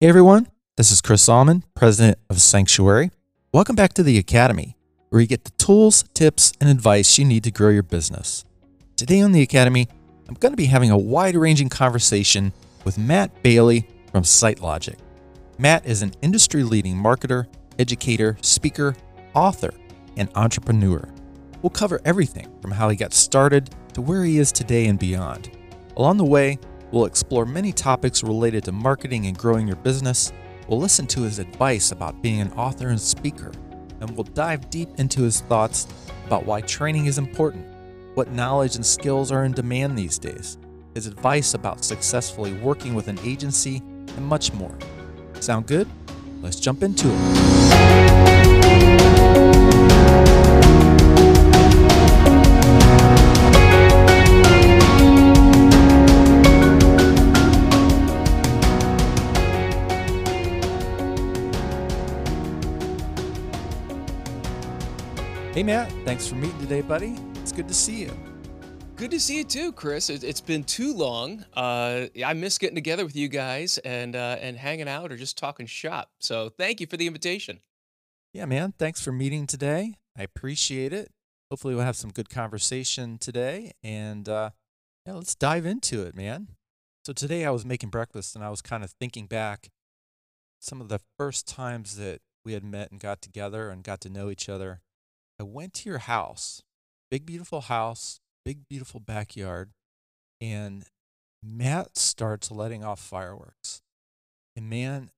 Hey everyone, this is Chris Almond, president of Sanctuary. Welcome back to the Academy, where you get the tools, tips, and advice you need to grow your business. Today on the Academy, I'm going to be having a wide ranging conversation with Matt Bailey from SiteLogic. Matt is an industry leading marketer, educator, speaker, author, and entrepreneur. We'll cover everything from how he got started to where he is today and beyond. Along the way, we'll explore many topics related to marketing and growing your business. We'll listen to his advice about being an author and speaker, and we'll dive deep into his thoughts about why training is important, what knowledge and skills are in demand these days, his advice about successfully working with an agency, and much more. Sound good? Let's jump into it. Hey, Matt. Thanks for meeting today, buddy. It's good to see you. Good to see you too, Chris. It, has been too long. Uh, I miss getting together with you guys and uh, and hanging out or just talking shop. So thank you for the invitation. Yeah, man. Thanks for meeting today. I appreciate it. Hopefully, we'll have some good conversation today. And uh, yeah, let's dive into it, man. So today I was making breakfast and I was kind of thinking back some of the first times that we had met and got together and got to know each other. I went to your house, big, beautiful house, big, beautiful backyard, and Matt starts letting off fireworks. And man,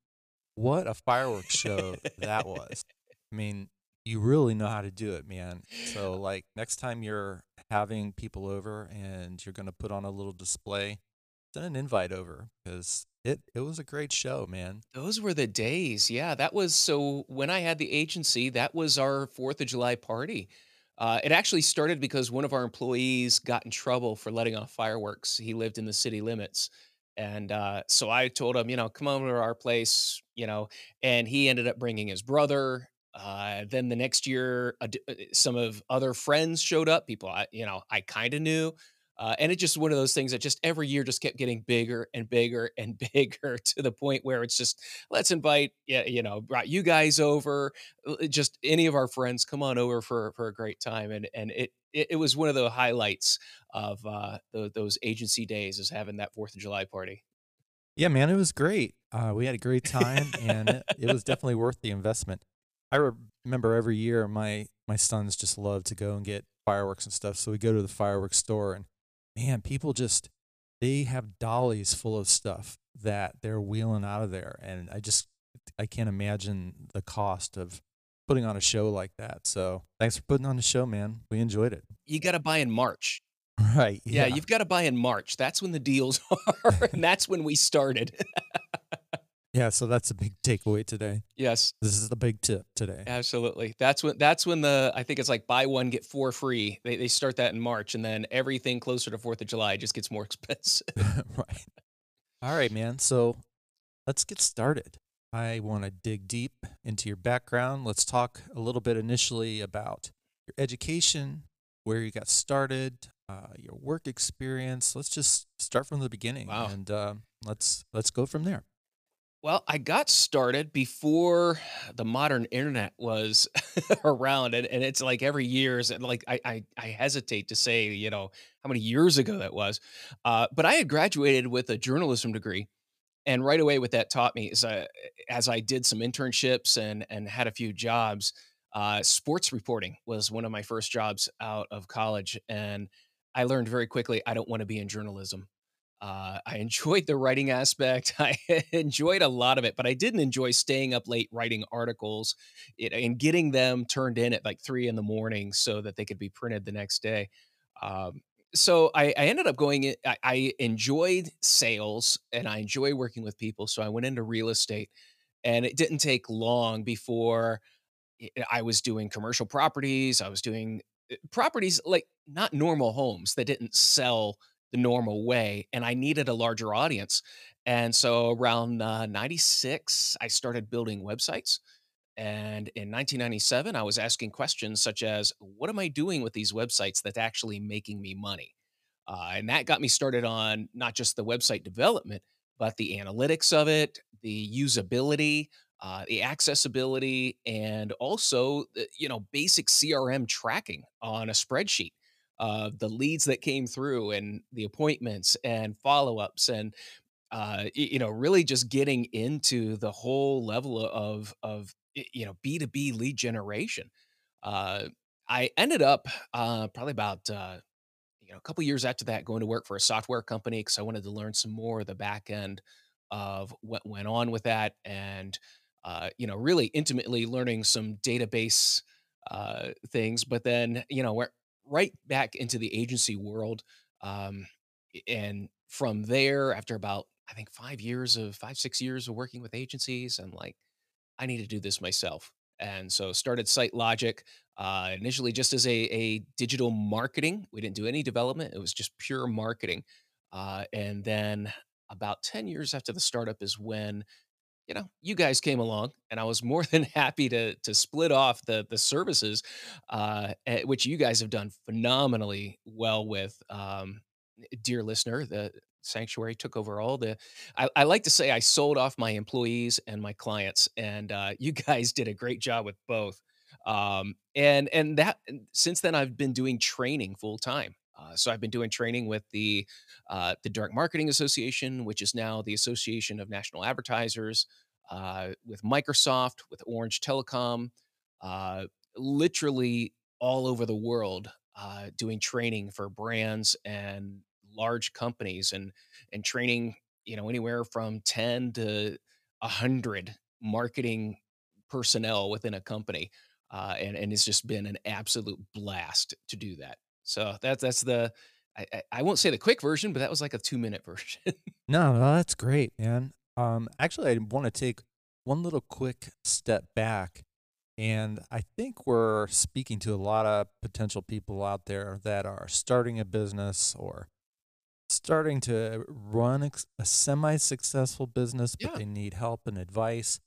what a fireworks show that was. I mean, you really know how to do it, man. So, like, next time you're having people over and you're going to put on a little display, send an invite over because it it was a great show, man. Those were the days. Yeah, that was so when I had the agency, that was our 4th of July party. Uh, it actually started because one of our employees got in trouble for letting off fireworks. He lived in the city limits. And uh, so I told him, you know, come over to our place, you know, and he ended up bringing his brother. Uh, then the next year, uh, some of other friends showed up, people I, you know, I kind of knew. Uh, and it just one of those things that just every year just kept getting bigger and bigger and bigger to the point where it's just let's invite yeah you know brought you guys over uh, just any of our friends come on over for for a great time and and it it, it was one of the highlights of uh, the, those agency days is having that Fourth of July party. Yeah, man, it was great. Uh, we had a great time, and it, it was definitely worth the investment. I re- remember every year my my sons just love to go and get fireworks and stuff, so we go to the fireworks store and man, people just they have dollies full of stuff that they're wheeling out of there, and I just I can't imagine the cost of putting on a show like that. So thanks for putting on the show, man. We enjoyed it. You got to buy in March. Right. Yeah, yeah you've got to buy in March. That's when the deals are, and that's when we started. Yeah, so that's a big takeaway today. Yes. This is the big tip today. Absolutely. That's when that's when the I think it's like buy one get four free. They they start that in March and then everything closer to 4th of July just gets more expensive. right. All right, man. So let's get started. I want to dig deep into your background. Let's talk a little bit initially about your education, where you got started, uh, your work experience. Let's just start from the beginning, wow. and uh, let's let's go from there. Well, I got started before the modern internet was around, and, and it's like every year is like I, I, I hesitate to say you know how many years ago that was, uh, but I had graduated with a journalism degree, and right away what that taught me as I, as I did some internships and and had a few jobs, uh, sports reporting was one of my first jobs out of college, and I learned very quickly I don't want to be in journalism. Uh, I enjoyed the writing aspect. I enjoyed a lot of it, but I didn't enjoy staying up late writing articles it, and getting them turned in at like three in the morning so that they could be printed the next day. Um, so I, I, ended up going. I, I enjoyed sales and I enjoy working with people. So I went into real estate, and it didn't take long before I was doing commercial properties. I was doing eh, properties like not normal homes that didn't sell the normal way and I needed a larger audience. And so around uh, 96, I started building websites. And in 1997, I was asking questions such as, what am I doing with these websites that's actually making me money? Uh, and that got me started on not just the website development, but the analytics of it, the usability, uh, the accessibility, and also, uh, you know, basic CRM tracking on a spreadsheet of the leads that came through and the appointments and follow-ups and, uh, you know, really just getting into the whole level of of, you know, B2B lead generation. Uh, I ended up, uh, probably about, uh, you know, a couple years after that going to work for a software company because I wanted to learn some more of the back end of what went on with that and, uh, you know, really intimately learning some database, uh, things, but then, you know, we're right back into the agency world, um, and from there, after about, I think 5 years of 5, 6 years of working with agencies, I'm like, "I need to do this myself." And so started SiteLogic, uh, initially just as a a digital marketing. We didn't do any development, it was just pure marketing. Uh, and then about 10 years after the startup is when, you know, you guys came along, and I was more than happy to to split off the the services, uh, eh, which you guys have done phenomenally well with, um, dear listener, the Sanctuary took over all the I I like to say I sold off my employees and my clients, and, uh, you guys did a great job with both. Um, and and that since then, I've been doing training full time. Uh, so I've been doing training with the, uh, the Direct Marketing Association, which is now the Association of National Advertisers, uh, with Microsoft, with Orange Telecom, uh, literally all over the world, uh, doing training for brands and large companies and and training, you know, anywhere from 10 to 100 marketing personnel within a company. Uh, and and it's just been an absolute blast to do that. So that's that's the I I I won't say the quick version, but that was like a two-minute version. No, no, that's great, man. Um, actually, I wanna take one little quick step back, and I think we're speaking to a lot of potential people out there that are starting a business or starting to run a semi-successful business, but Yeah. they need help and advice.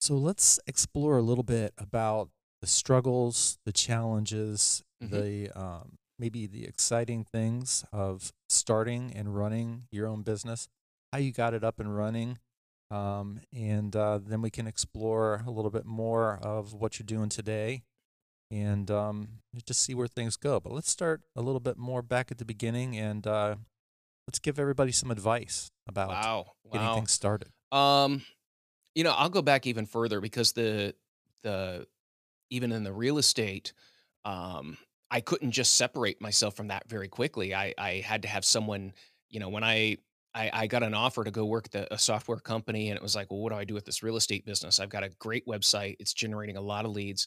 So let's explore a little bit about the struggles, the challenges, Mhm. the, um, maybe the exciting things of starting and running your own business, how you got it up and running, um, and, uh, then we can explore a little bit more of what you're doing today, and, um, just see where things go. But let's start a little bit more back at the beginning, and, uh, let's give everybody some advice about Wow, getting wow. things started. Um, you know, I'll go back even further because the the even in the real estate, um, I couldn't just separate myself from that very quickly. I I had to have someone you know, when I I I got an offer to go work at the a software company, and it was like, "Well, what do I do with this real estate business? I've got a great website, it's generating a lot of leads."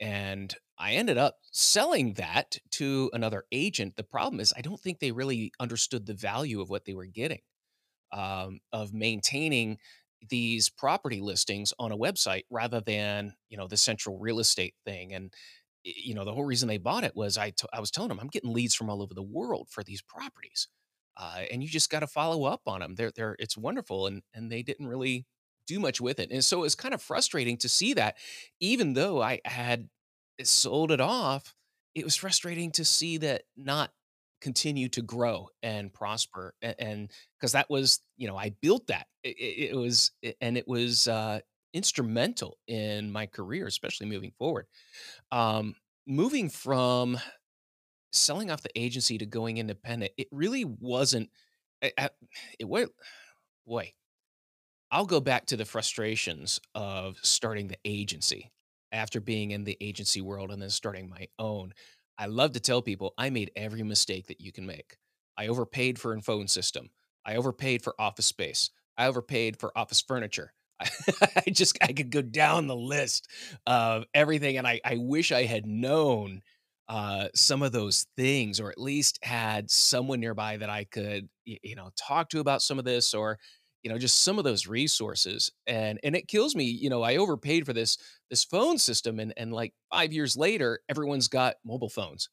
And I ended up selling that to another agent. The problem is I don't think they really understood the value of what they were getting, um, of maintaining these property listings on a website rather than, you know, the central real estate thing. And, you know, the whole reason they bought it was I to I was telling 'em, "I'm getting leads from all over the world for these properties, uh, and you just gotta follow up on 'em. They're they're it's wonderful." And and they didn't really do much with it. And so it's kind of frustrating to see that even though I had, sold it off, it was frustrating to see that not continue to grow and prosper. And because that was you know, I built that. It it it was and it was, uh, instrumental in my career, especially moving forward. Um, moving from selling off the agency to going independent, it really wasn't it wa boy, I'll go back to the frustrations of starting the agency after being in the agency world and then starting my own. I love to tell people I made every mistake that you can make. I overpaid for an phone system. I overpaid for office space. I overpaid for office furniture. I just I could go down the list of everything, and I I wish I had known, uh, some of those things or at least had someone nearby that I could, you know, talk to about some of this or, you know, just some of those resources. And and it kills me, you know, I overpaid for this this phone system, and and, like, 5 years later, everyone's got mobile phones.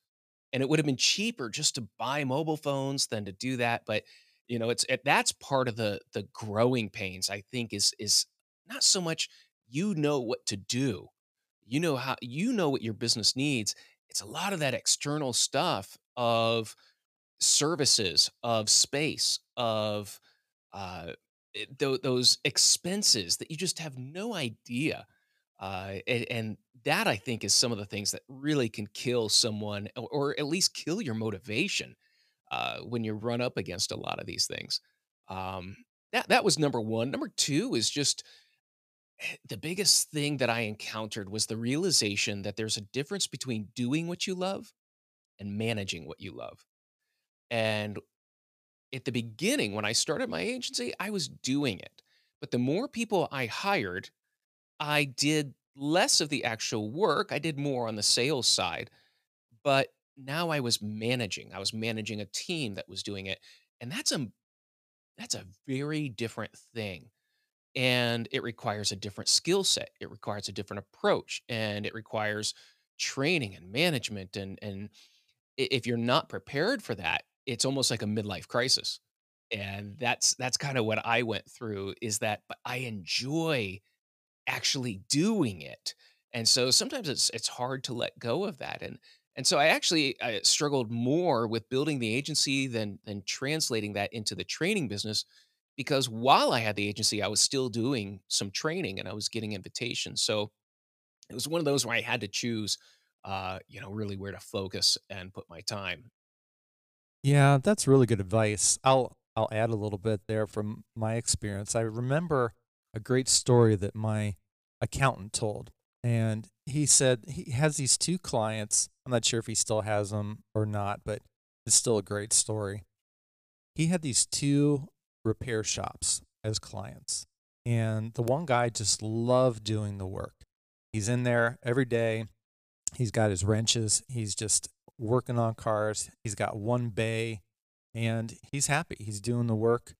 And it would have been cheaper just to buy mobile phones than to do that. But, you know, it's it that's part of the the growing pains, I think, is is not so much you know what to do. You know how you know what your business needs. It's a lot of that external stuff of services, of space, of, uh eh, tho those expenses that you just have no idea, uh, and and that I think is some of the things that really can kill someone or or at least kill your motivation, uh, when you run up against a lot of these things. Um, that that was number 1. Number 2 is just the biggest thing that I encountered was the realization that there's a difference between doing what you love and managing what you love. And at the beginning, when I started my agency, I was doing it. But the more people I hired, I did less of the actual work. I did more on the sales side, but now I was managing. I was managing a team that was doing it. And that's a that's a very different thing. And it requires a different skill set. It requires a different approach and it requires training and management and and if you're not prepared for that, it's almost like a midlife crisis. And that's that's kind of what I went through is that I enjoy actually doing it. And so sometimes it's it's hard to let go of that. And and so I actually I struggled more with building the agency than than translating that into the training business because while I had the agency, I was still doing some training and I was getting invitations. So it was one of those where I had to choose uh, you know, really where to focus and put my time. Yeah, that's really good advice. I'll I'll add a little bit there from my experience. I remember a great story that my accountant told. And he said he has these two clients. I'm not sure if he still has them or not, but it's still a great story. He had these two repair shops as clients. And the one guy just loved doing the work. He's in there every day. He's got his wrenches. He's just working on cars. He's got one bay and he's happy. He's doing the work,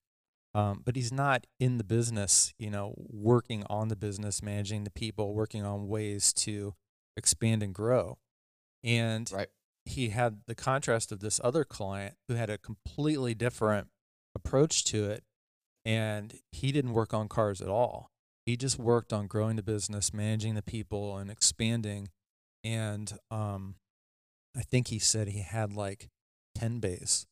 um, but he's not in the business, you know, working on the business, managing the people, working on ways to expand and grow. And Right. he had the contrast of this other client who had a completely different approach to it. And he didn't work on cars at all. He just worked on growing the business, managing the people, and expanding. And um, I think he said he had like 10 bays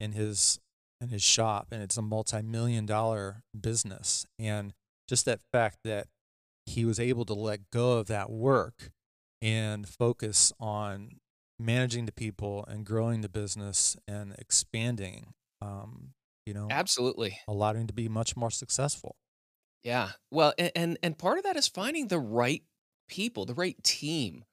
in his in his shop and it's a multi-million dollar business and just that fact that he was able to let go of that work and focus on managing the people and growing the business and expanding um, you know Absolutely. allowed him to be much more successful Yeah. Well, and, and and part of that is finding the right people, the right team.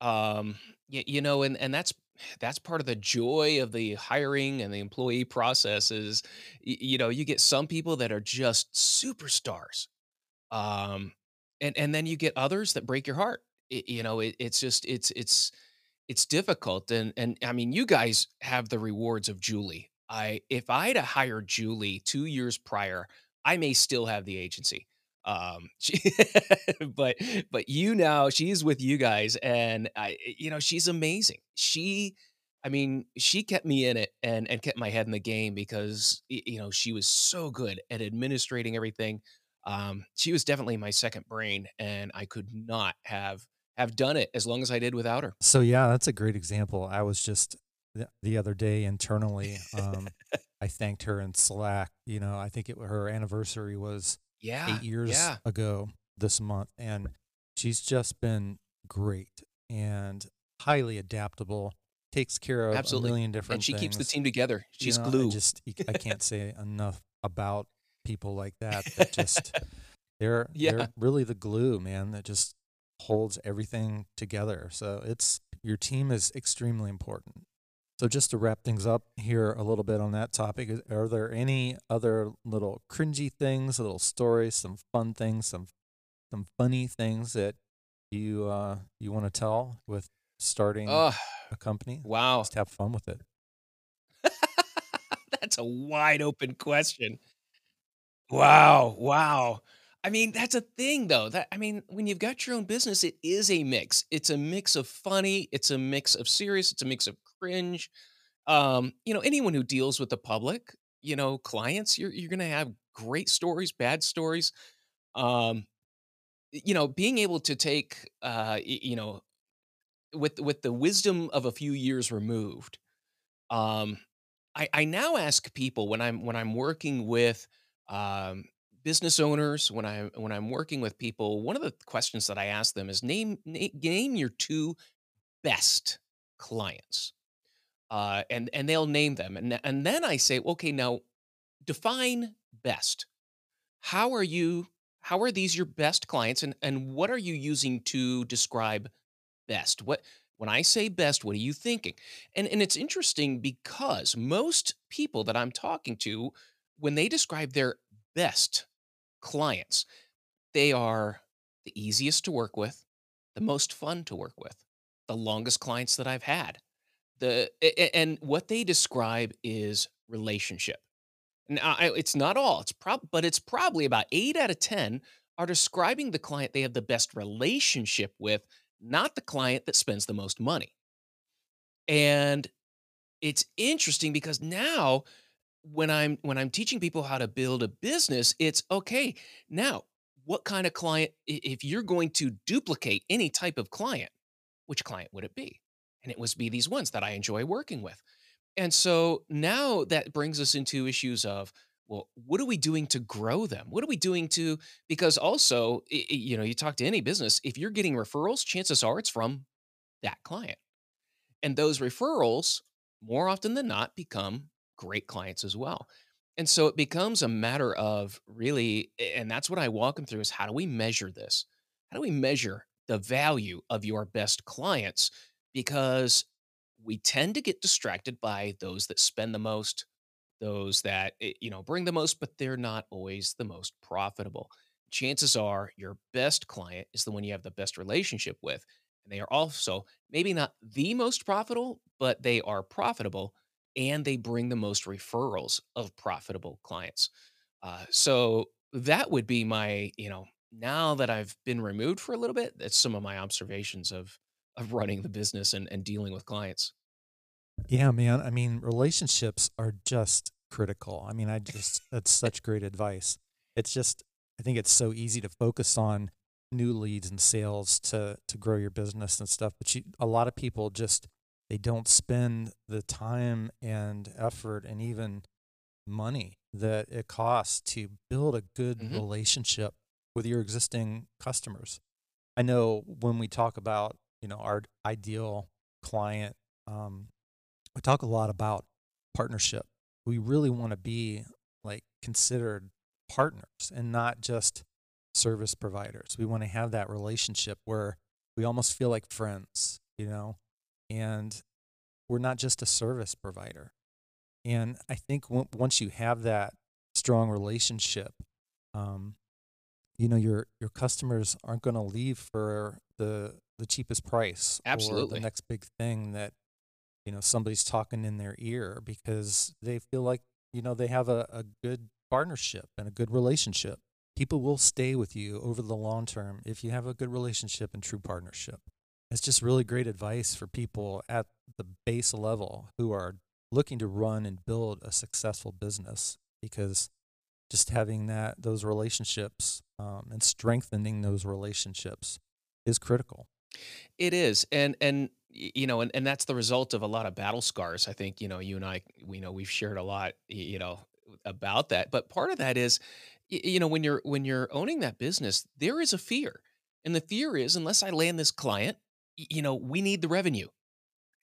Um, you, you know, and and that's that's part of the joy of the hiring and the employee process is, you know, you get some people that are just superstars, um, and and then you get others that break your heart. I you know, it, it's just it's it's it's difficult, and and I mean, you guys have the rewards of Julie. I if I'd have hired Julie 2 years prior, I may still have the agency. Um, she but but you now, she's with you guys, and I you know, she's amazing. She I mean, she kept me in it and and kept my head in the game because, you know, she was so good at administrating everything. Um, she was definitely my second brain, and I could not have have done it as long as I did without her. so yeah that's a great example i was just the, the other day internally um, i thanked her in slack you know i think it her anniversary was Yeah, eight years yeah, ago this month, and she's just been great and highly adaptable. Takes care of a absolutely, million and different she keeps the team together. You She's know, I glue. just y- I can't say enough about people like that. That just they're Yeah, they're really the glue, man. That just holds everything together. So it's your team is extremely important. So just to wrap things up here a little bit on that topic, are there any other little cringy things, little stories, some fun things, some some funny things that you uh you want to tell with starting oh, a company? wow. Just have fun with it. That's a wide open question. Wow, wow. I mean, that's a thing though. That I mean, when you've got your own business, it is a mix. It's a mix of funny, it's a mix of serious, it's a mix of cringe. Um, you know, anyone who deals with the public, you know, clients, you're you're gonna have great stories, bad stories. Um, you know, being able to take uh, you know, with with the wisdom of a few years removed, um, I I now ask people when I'm when I'm working with, um, business owners when I when I'm working with people, one of the questions that I ask them is name name, name your two best clients. Uh, and and they'll name them, and and then I say, okay, now define best. How are you? How are these your best clients, and and what are you using to describe best? What when I say best, what are you thinking? And and it's interesting because most people that I'm talking to, when they describe their best clients, they are the easiest to work with, the most fun to work with, the longest clients that I've had. The and what they describe is relationship. Now, it's not all. It's prob, but it's probably about eight out of ten are describing the client they have the best relationship with, not the client that spends the most money. And it's interesting because now when I'm when I'm teaching people how to build a business, it's okay. Now, what kind of client if you're going to duplicate any type of client, which client would it be? And it was be these ones that I enjoy working with. And so now that brings us into issues of well, what are we doing to grow them? What are we doing to because also, you know, you talk to any business, if you're getting referrals, chances are it's from that client. And those referrals, more often than not, become great clients as well. And so it becomes a matter of really, and that's what I walk them through is how do we measure this? How do we measure the value of your best clients? Because we tend to get distracted by those that spend the most, those that eh, you know bring the most, but they're not always the most profitable. Chances are your best client is the one you have the best relationship with, and they are also maybe not the most profitable, but they are profitable and they bring the most referrals of profitable clients. Uh, so that would be my, you know, now that I've been removed for a little bit, that's some of my observations of of running the business and, and dealing with clients. Yeah, man. I mean, relationships are just critical. I mean, I just, that's such great advice. It's just, I think it's so easy to focus on new leads and sales to to grow your business and stuff, but you, a lot of people just they don't spend the time and effort and even money that it costs to build a good hmm relationship with your existing customers. I know when we talk about, you know, our ideal client, um, we talk a lot about partnership. We really want to be like considered partners and not just service providers. We want to have that relationship where we almost feel like friends, you know, and we're not just a service provider. And I think on- once you have that strong relationship, um, you know your your customers aren't going to leave for the the cheapest price or the next big thing that you know somebody's talking in their ear because they feel like you know they have a, a good partnership and a good relationship. People will stay with you over the long term if you have a good relationship and true partnership. It's just really great advice for people at the base level who are looking to run and build a successful business because just having that those relationships um, and strengthening those relationships is critical It is, and and you know, and, and that's the result of a lot of battle scars. I think you know, you and I, we know we've shared a lot, you know, about that. But part of that is, you know, when you're when you're owning that business, there is a fear, and the fear is unless I land this client, you know, we need the revenue.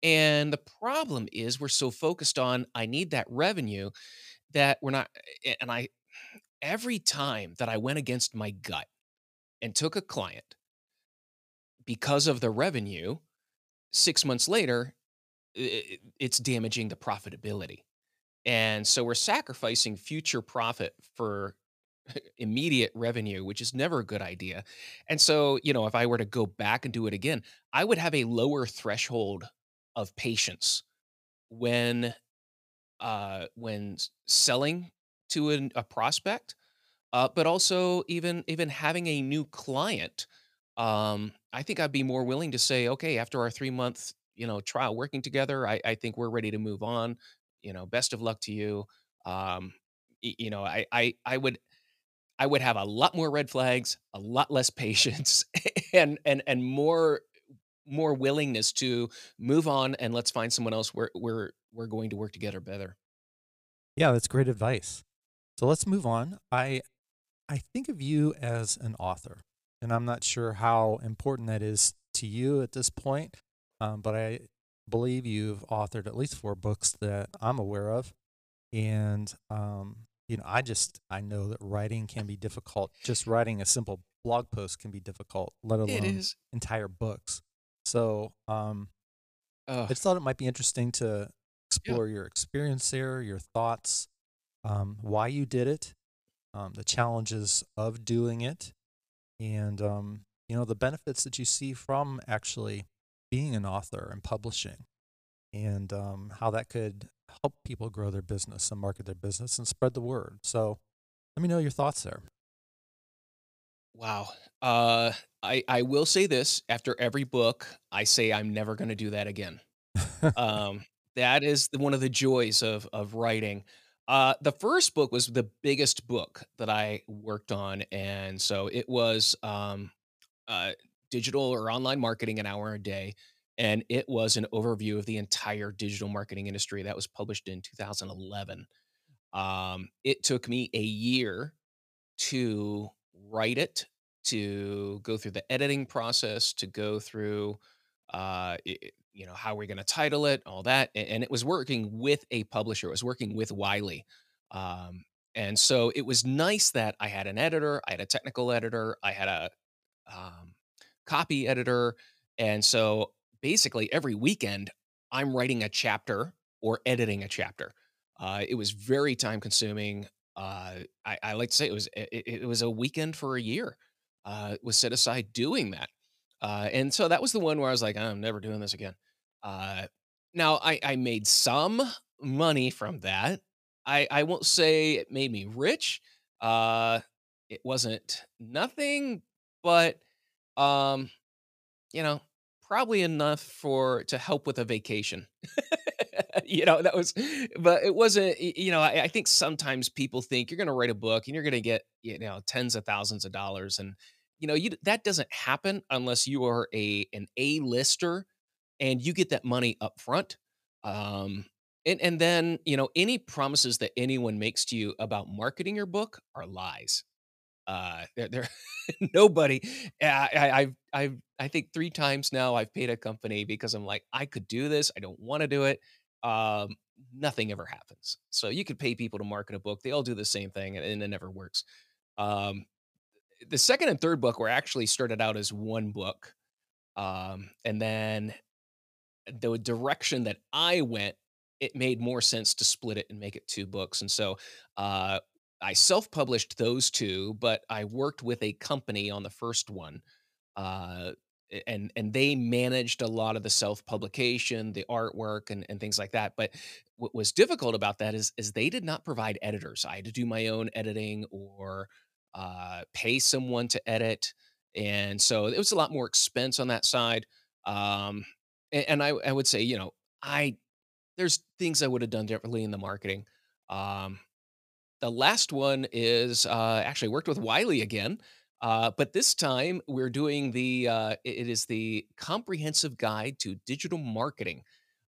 And the problem is we're so focused on I need that revenue that we're not. And I every time that I went against my gut and took a client because of the revenue, six months later it's damaging the profitability. And so we're sacrificing future profit for immediate revenue, which is never a good idea. And so, you know, if I were to go back and do it again, I would have a lower threshold of patience when uh when selling to an, a prospect uh, but also even even having a new client um i think i'd be more willing to say okay after our three month you know trial working together i i think we're ready to move on you know best of luck to you. Um you know i i i would i would have a lot more red flags a lot less patience and and and more more willingness to move on and let's find someone else where we're we're going to work together better. Yeah that's great advice. So let's move on. I I think of you as an author, and I'm not sure how important that is to you at this point, um, but I believe you've authored at least four books that I'm aware of. And, um, you know, I just, I know that writing can be difficult. Just writing a simple blog post can be difficult, let alone entire books. So, um, Ugh. I just thought it might be interesting to Yeah. explore your experience there, your thoughts, um, why you did it, um, the challenges of doing it, and um, you know the benefits that you see from actually being an author and publishing, and um, how that could help people grow their business and market their business and spread the word. So let me know your thoughts there. Wow. Uh, I I will say this, after every book, I say I'm never gonna do that again. Um, that is the one of the joys of of writing. Uh, the first book was the biggest book that I worked on, and so it was, um, uh, digital or online marketing an hour a day, and it was an overview of the entire digital marketing industry. That was published in 2011. Um, it took me a year to write it, to go through the editing process, to go through, uh, i i you know, how we're gonna title it, all that, and it was working with a publisher, it was working with Wiley. Um, and so it was nice that I had an editor, I had a technical editor, I had a, um, copy editor, and so basically every weekend, I'm writing a chapter or editing a chapter. Uh, it was very time consuming. Uh, I I like to say it was it it it was a weekend for a year, uh, was set aside doing that. Uh, and so that was the one where I was like, "I'm never doing this again." Uh, now I I made some money from that. I I won't say it made me rich. Uh, it wasn't nothing, but, um, you know, probably enough for to help with a vacation. You know, that was but it wasn't you know, I I think sometimes people think you're gonna write a book and you're gonna get, you know, tens of thousands of dollars, and, you know, you that doesn't happen unless you are a an A-lister and you get that money upfront. Um, and and then, you know, any promises that anyone makes to you about marketing your book are lies. Uh, they're nobody I I I've I think 3 times now I've paid a company because I'm like, "I could do this, I don't wanna do it." Um, nothing ever happens. So you could pay people to market a book, they all do the same thing, and and it never works. Um, the 2nd and 3rd book were actually started out as 1 book, um, and then the direction that I went, it made more sense to split it and make it 2 books, and so, uh, I self-published those 2, but I worked with a company on the 1st one, uh, and and they managed a lot of the self-publication, the artwork, and and things like that, but what was difficult about that is is they did not provide editors. I had to do my own editing or, uh, pay someone to edit, and so it was a lot more expense on that side. Um, and I I would say, you know, I there's things I would have done differently in the marketing. Um, the last one is, uh, actually worked with Wiley again, uh, but this time we're doing the, uh, it is the Comprehensive Guide to Digital Marketing.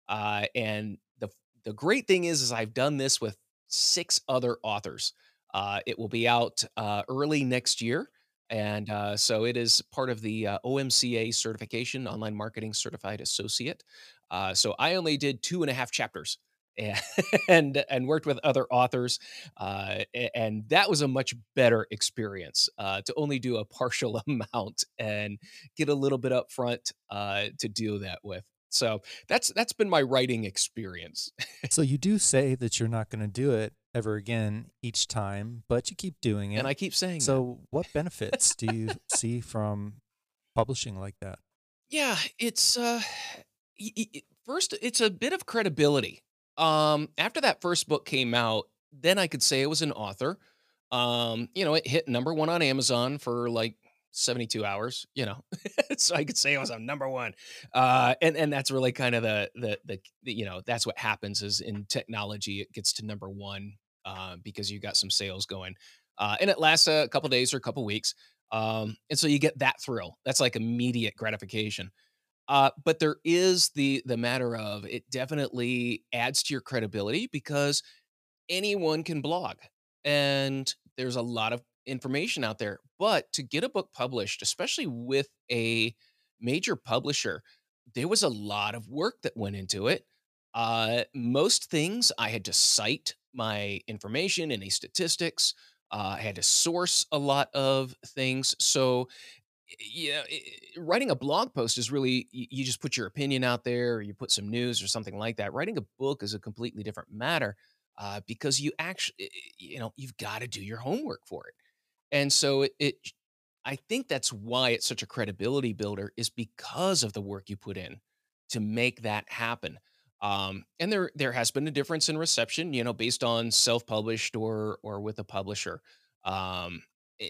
Uh, and the the great thing is is I've done this with 6 other authors. Uh, it will be out, uh, early next year, and, uh, so it is part of the, uh, OMCA certification, Online Marketing Certified Associate. Uh, so I only did two and a half chapters and and worked with other authors, uh, and that was a much better experience, uh, to only do a partial amount and get a little bit upfront, uh, to deal that with. So that's that's been my writing experience. So you do say that you're not gonna do it ever again each time, but you keep doing it. And. I keep saying that. So what benefits do you see from publishing like that? Yeah, it's, uh, first, it's a bit of credibility. Um, after that 1st book came out, then I could say I was an author. Um, you know, it hit number 1 on Amazon for, like, 72 hours, you know? So I could say I was on number 1. Uh, and and that's really kinda the the the the you know, that's what happens is in technology, it gets to number 1, uh, because you got some sales going. Uh, and it lasts a couple days or a couple weeks. Um, and so you get that thrill. That's like immediate gratification. Uh, but there is the the matter of it definitely adds to your credibility because anyone can blog, and there's a lot of information out there. But to get a book published, especially with a major publisher, there was a lot of work that went into it. Uh, most things I had to cite my information, any statistics. Uh, I had to source a lot of things. So, i- writing a blog post is really you just put your opinion out there, or you put some news or something like that. Writing a book is a completely different matter uh, because you actually, you know, you've got to do your homework for it. And so it, it, I think that's why it's such a credibility builder is because of the work you put in to make that happen. Um, and there there has been a difference in reception, you know, based on self-published or or with a publisher. Um,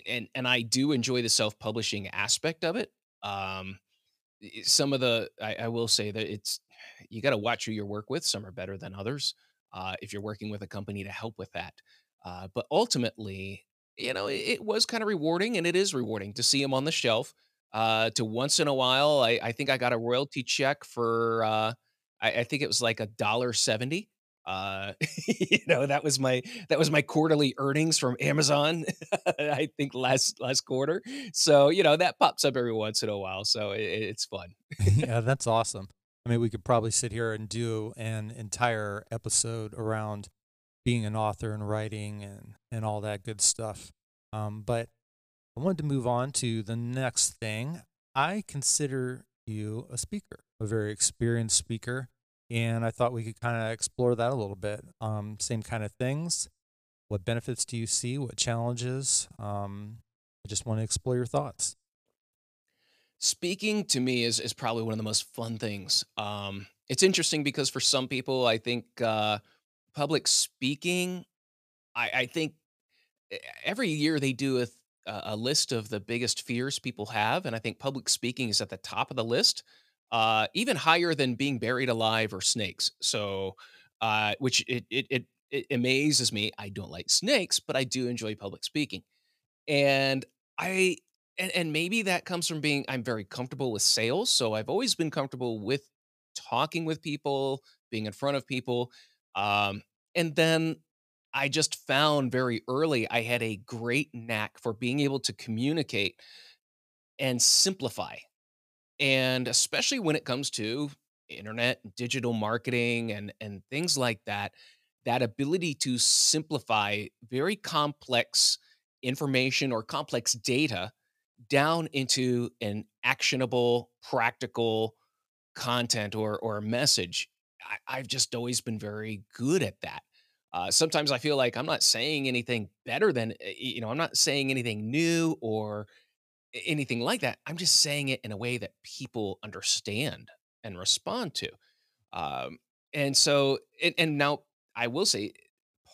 and and I do enjoy the self-publishing aspect of it. Um, some of the I, I will say that it's you got to watch who you work with. Some are better than others. Uh, if you're working with a company to help with that, uh, but ultimately, you know, it, it was kind of rewarding, and it is rewarding to see them on the shelf. Uh, to once in a while, I, I think I got a royalty check for uh, I, I think it was like a dollar seventy. Uh, you know, that was my that was my quarterly earnings from Amazon. I think last last quarter. So you know that pops up every once in a while. So it, it's fun. Yeah, that's awesome. I mean, we could probably sit here and do an entire episode around being an author and writing and and all that good stuff. Um, but I wanted to move on to the next thing. I consider you a speaker, a very experienced speaker, and I thought we could kind of explore that a little bit. Um, same kind of things. What benefits do you see? What challenges? Um, I just want to explore your thoughts. Speaking to me is is probably one of the most fun things. Um, it's interesting because for some people, I think uh, public speaking. I, I think every year they do a a list of the biggest fears people have, and I think public speaking is at the top of the list, uh, even higher than being buried alive or snakes. So, uh, which it, it it it amazes me. I don't like snakes, but I do enjoy public speaking. And I and and maybe that comes from being I'm very comfortable with sales, so I've always been comfortable with talking with people, being in front of people. Um, and then I just found very early I had a great knack for being able to communicate and simplify. And especially when it comes to internet, digital marketing and and things like that, that ability to simplify very complex information or complex data down into an actionable, practical content or or message. I, I've just always been very good at that. Uh, sometimes I feel like I'm not saying anything better than uh, you know. I'm not saying anything new or anything like that. I'm just saying it in a way that people understand and respond to. Um, and so, and, and now I will say,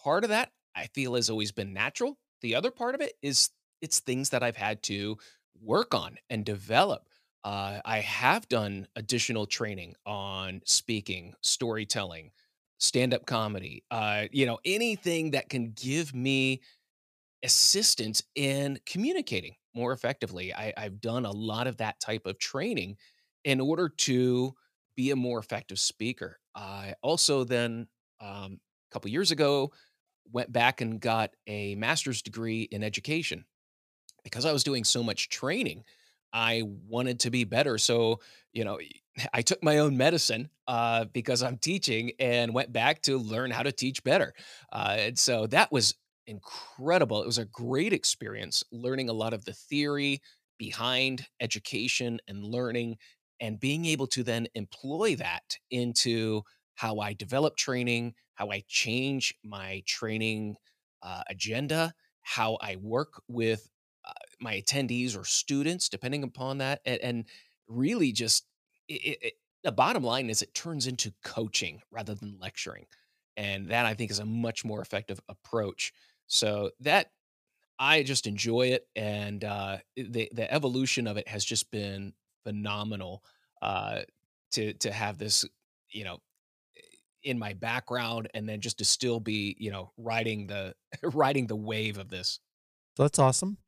part of that I feel has always been natural. The other part of it is it's things that I've had to work on and develop. Uh, I have done additional training on speaking, storytelling, stand up comedy, uh, you know, anything that can give me assistance in communicating more effectively. I, I've done a lot of that type of training in order to be a more effective speaker. I also then um, a couple years ago went back and got a master's degree in education because I was doing so much training. I wanted to be better. So, you know, I took my own medicine uh, because I'm teaching and went back to learn how to teach better. Uh, and so that was incredible. It was a great experience learning a lot of the theory behind education and learning and being able to then employ that into how I develop training, how I change my training uh, agenda, how I work with uh, my attendees or students, depending upon that, and, and really just it, it, the bottom line is it turns into coaching rather than lecturing, and that I think is a much more effective approach. So that I just enjoy it, and uh, the the evolution of it has just been phenomenal. Uh, to to have this, you know, in my background, and then just to still be, you know, riding the riding the wave of this. That's awesome.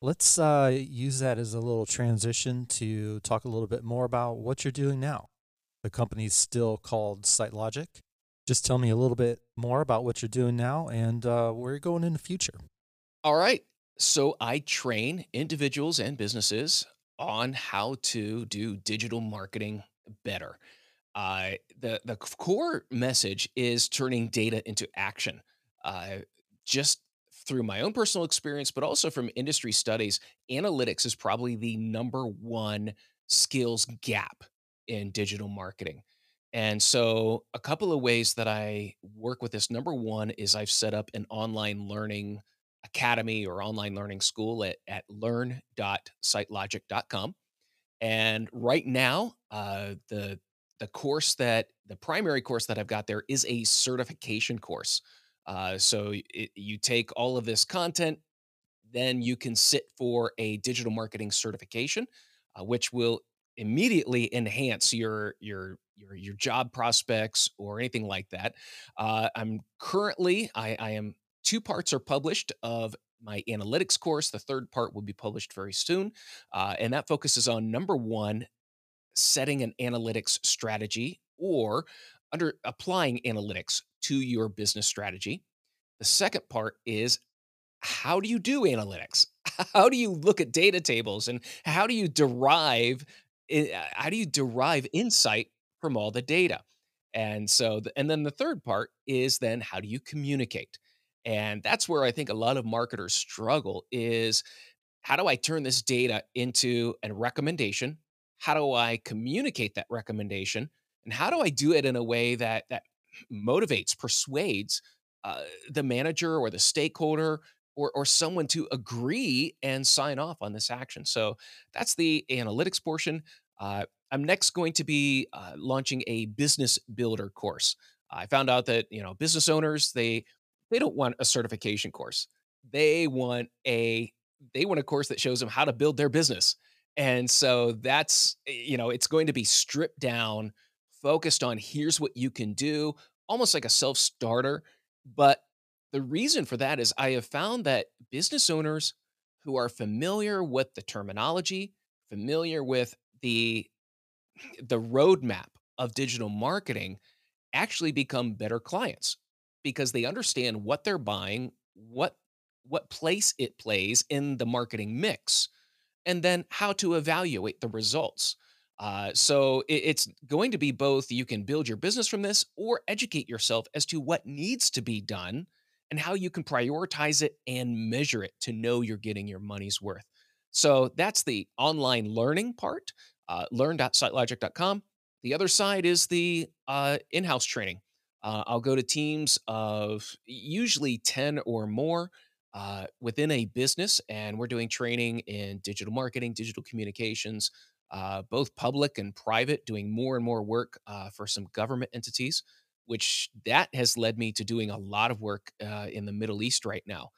Let's uh, use that as a little transition to talk a little bit more about what you're doing now. The company's still called SiteLogic. Just tell me a little bit more about what you're doing now and uh, where you're going in the future. All right. So I train individuals and businesses on how to do digital marketing better. Uh, the the core message is turning data into action. Uh, just through my own personal experience, but also from industry studies, analytics is probably the number one skills gap in digital marketing. And so, a couple of ways that I work with this number one is I've set up an online learning academy or online learning school at, at learn.sitelogic.com. And right now, uh, the the course that the primary course that I've got there is a certification course. Uh, so it, you take all of this content, then you can sit for a digital marketing certification, uh, which will immediately enhance your your your your job prospects or anything like that. Uh, I'm currently I, I am two parts are published of my analytics course. The third part will be published very soon, uh, and that focuses on number one, setting an analytics strategy or under applying analytics to your business strategy. The second part is how do you do analytics? How do you look at data tables and how do you derive uh, how do you derive insight from all the data? And so the, and then the third part is then how do you communicate? And that's where I think a lot of marketers struggle is how do I turn this data into a recommendation? How do I communicate that recommendation? And how do I do it in a way that that motivates, persuades uh, the manager or the stakeholder or, or someone to agree and sign off on this action? So that's the analytics portion. Uh, I'm next going to be uh, launching a business builder course. I found out that you know business owners they they don't want a certification course. They want a they want a course that shows them how to build their business. And so that's, eh, you know, it's going to be stripped down, focused on here's what you can do, almost like a self starter. But the reason for that is I have found that business owners who are familiar with the terminology, familiar with the the roadmap of digital marketing actually become better clients because they understand what they're buying, what what place it plays in the marketing mix, and then how to evaluate the results. Uh, so it- it's going to be both you can build your business from this or educate yourself as to what needs to be done and how you can prioritize it and measure it to know you're getting your money's worth. So that's the online learning part, uh, learn.sitelogic.com. The other side is the uh, in house training. Uh, I'll go to teams of usually 10 or more uh, within a business, and we're doing training in digital marketing, digital communications, uh, both public and private, doing more and more work uh, for some government entities, which that has led me to doing a lot of work uh, in the Middle East right now.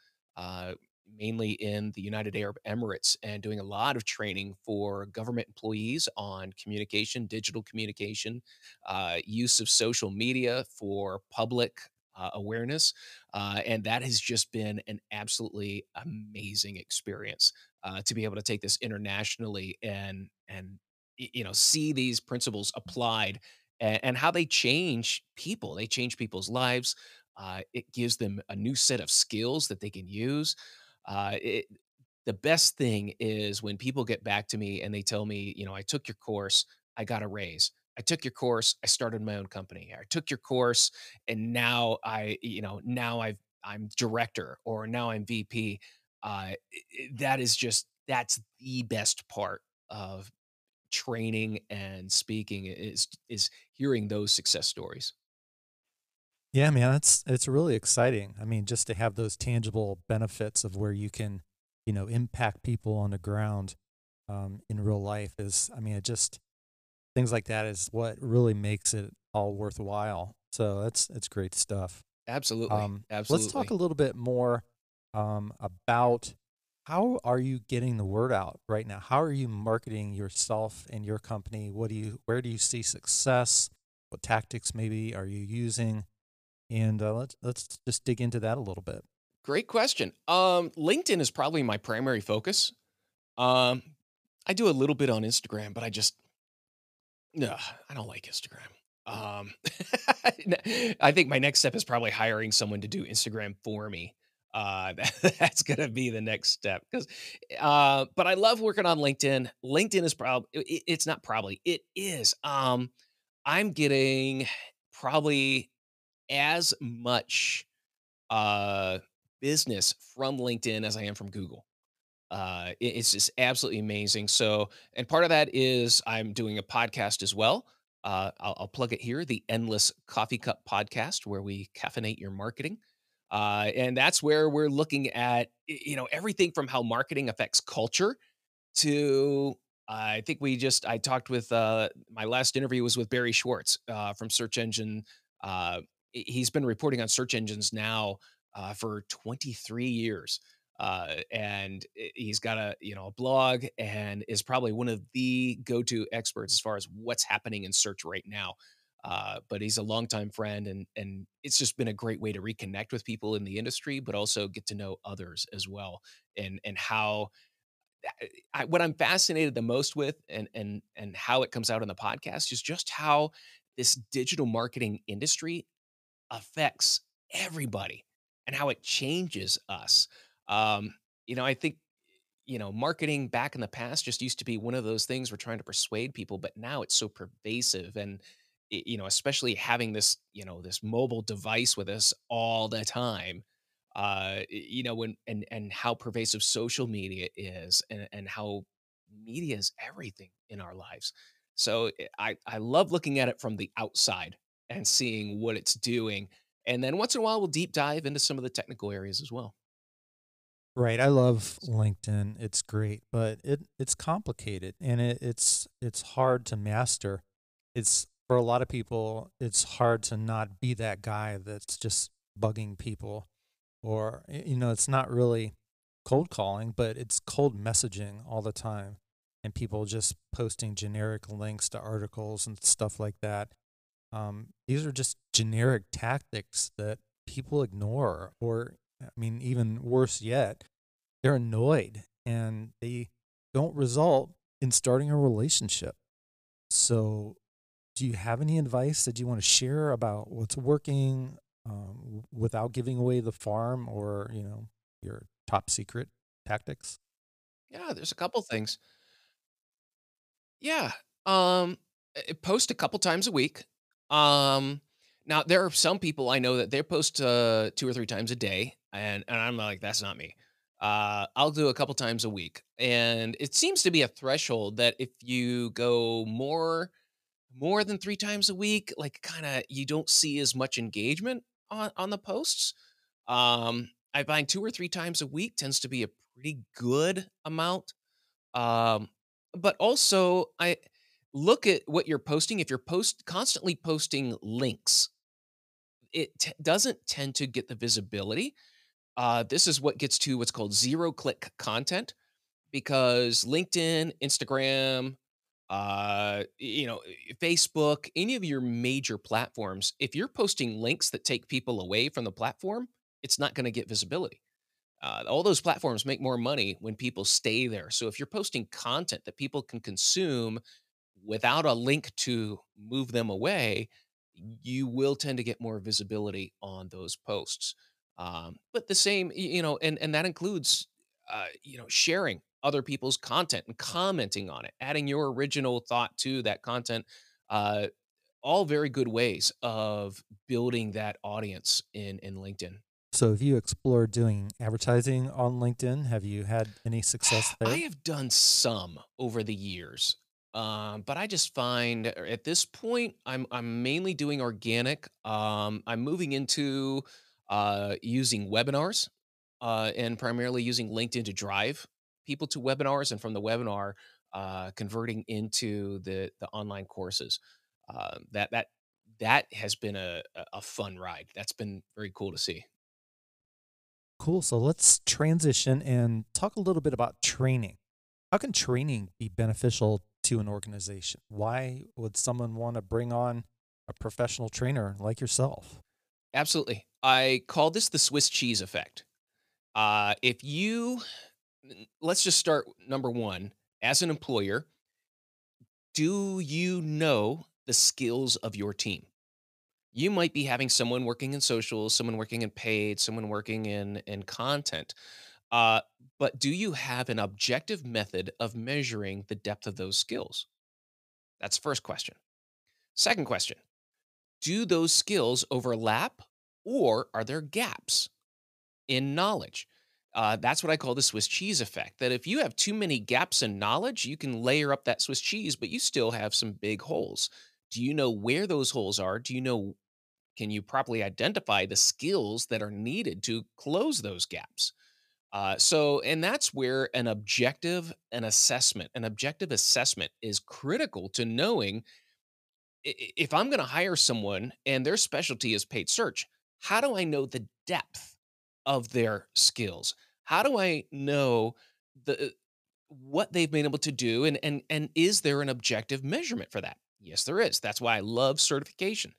Mainly in the United Arab Emirates and doing a lot of training for government employees on communication, digital communication, uh, use of social media for public uh, awareness. Uh, and that has just been an absolutely amazing experience uh, to be able to take this internationally and, and, you know, see these principles applied and, and how they change people. They change people's lives. Uh, it gives them a new set of skills that they can use uh, it, the best thing is when people get back to me and they tell me, you know, I took your course, I got a raise. I took your course, I started my own company. I took your course, and now I, you know, now I've I'm director or now I'm VP. Uh, that is just that's the best part of training and speaking is is hearing those success stories. Yeah, man, it's it's really exciting. I mean, just to have those tangible benefits of where you can, you know, impact people on the ground um, in real life is, I mean, it just things like that is what really makes it all worthwhile. So that's it's great stuff. Absolutely, Um, let's talk a little bit more um, about how are you getting the word out right now? How are you marketing yourself and your company? What do you, where do you see success? What tactics maybe are you using? And uh, let's let's just dig into that a little bit. Great question. Um, LinkedIn is probably my primary focus. Um, I do a little bit on Instagram, but I just no, I don't like Instagram. Um, I think my next step is probably hiring someone to do Instagram for me. Uh, that's gonna be the next step 'cause, uh, but I love working on LinkedIn. LinkedIn is probably i i it's not probably, it is, um, I'm getting probably as much, uh, business from LinkedIn as I am from Google. Uh, it it's just absolutely amazing. So and part of that is I'm doing a podcast as well. Uh, I'll I'll plug it here, the Endless Coffee Cup Podcast, where we caffeinate your marketing. Uh, and that's where we're looking at, you know, everything from how marketing affects culture to I think we just I talked with, uh my last interview was with Barry Schwartz, uh, from Search Engine, uh, he's been reporting on search engines now, uh, for 23 years. Uh, and he's got a, you know, a blog and is probably one of the go-to experts as far as what's happening in search right now. Uh, but he's a longtime friend and and it's just been a great way to reconnect with people in the industry, but also get to know others as well, and and how uh, I what I'm fascinated the most with and and and how it comes out in the podcast is just how this digital marketing industry affects everybody and how it changes us. Um, you know, I think, you know, marketing back in the past just used to be one of those things we're trying to persuade people, but now it's so pervasive and, you know, especially having this, you know, this mobile device with us all the time, uh, you know, when and and how pervasive social media is and and how media is everything in our lives. So, i I I love looking at it from the outside and seeing what it's doing, and then once in a while, we'll deep dive into some of the technical areas as well. Right, I love LinkedIn, it's great, but it it's complicated and it it's it's hard to master. It's for a lot of people, it's hard to not be that guy that's just bugging people or, you know, it's not really cold calling, but it's cold messaging all the time, and people just posting generic links to articles and stuff like that. Um, these are just generic tactics that people ignore, or, I mean, even worse yet, they're annoyed and they don't result in starting a relationship. So, do you have any advice that you wanna share about what's working, um, without giving away the farm or, you know, your top secret tactics? Yeah, there's a couple things. Yeah, um, post a couple times a week. Um, now there are some people I know that they post, uh, 2 or 3 times a day, and and I'm like, "That's not me." Uh, I'll do a couple times a week, and it seems to be a threshold that if you go more more than 3 times a week, like, kinda you don't see as much engagement on on the posts. Um, I find 2 or 3 times a week tends to be a pretty good amount. Um, but also, I look at what you're posting, if you're post constantly posting links it t doesn't tend to get the visibility. Uh, this is what gets to what's called zero-click content because LinkedIn, Instagram, uh, you know, eh, Facebook, any of your major platforms, if you're posting links that take people away from the platform, it's not gonna get visibility. Uh, all those platforms make more money when people stay there, so if you're posting content that people can consume without a link to move them away, you will tend to get more visibility on those posts. Um, but the same you know, and and that includes, uh, you know, sharing other people's content and commenting on it, adding your original thought to that content, uh, all very good ways of building that audience in in LinkedIn. So, have you explored doing advertising on LinkedIn? Have you had any success there? I have done some over the years, um, but I just find er at this point, I'm I'm mainly doing organic. Um, I'm moving into, uh, using webinars, uh, and primarily using LinkedIn to drive people to webinars, and from the webinar, uh, converting into the the online courses. Um, that that that has been a a fun ride. That's been very cool to see. Cool, so let's transition and talk a little bit about training. How can training be beneficial to an organization? Why would someone wanna bring on a professional trainer like yourself? Absolutely. I call this the Swiss cheese effect. Uh, if you let's just start number 1, as an employer do you know the skills of your team? You might be having someone working in social, someone working in paid, someone working in in content. Uh, but do you have an objective method of measuring the depth of those skills? That's first question. Second question Do those skills overlap or are there gaps in knowledge? Uh, that's what I call the Swiss cheese effect. That if you have too many gaps in knowledge, you can layer up that Swiss cheese, but you still have some big holes. Do you know where those holes are? Do you know, can you properly identify the skills that are needed to close those gaps? Uh, so, and that's where an objective, an assessment, an objective assessment is critical to knowing if I'm going to hire someone and their specialty is paid search, how do I know the depth of their skills? How do I know the what they've been able to do and and and is there an objective measurement for that? Yes, there is. That's why I love certification.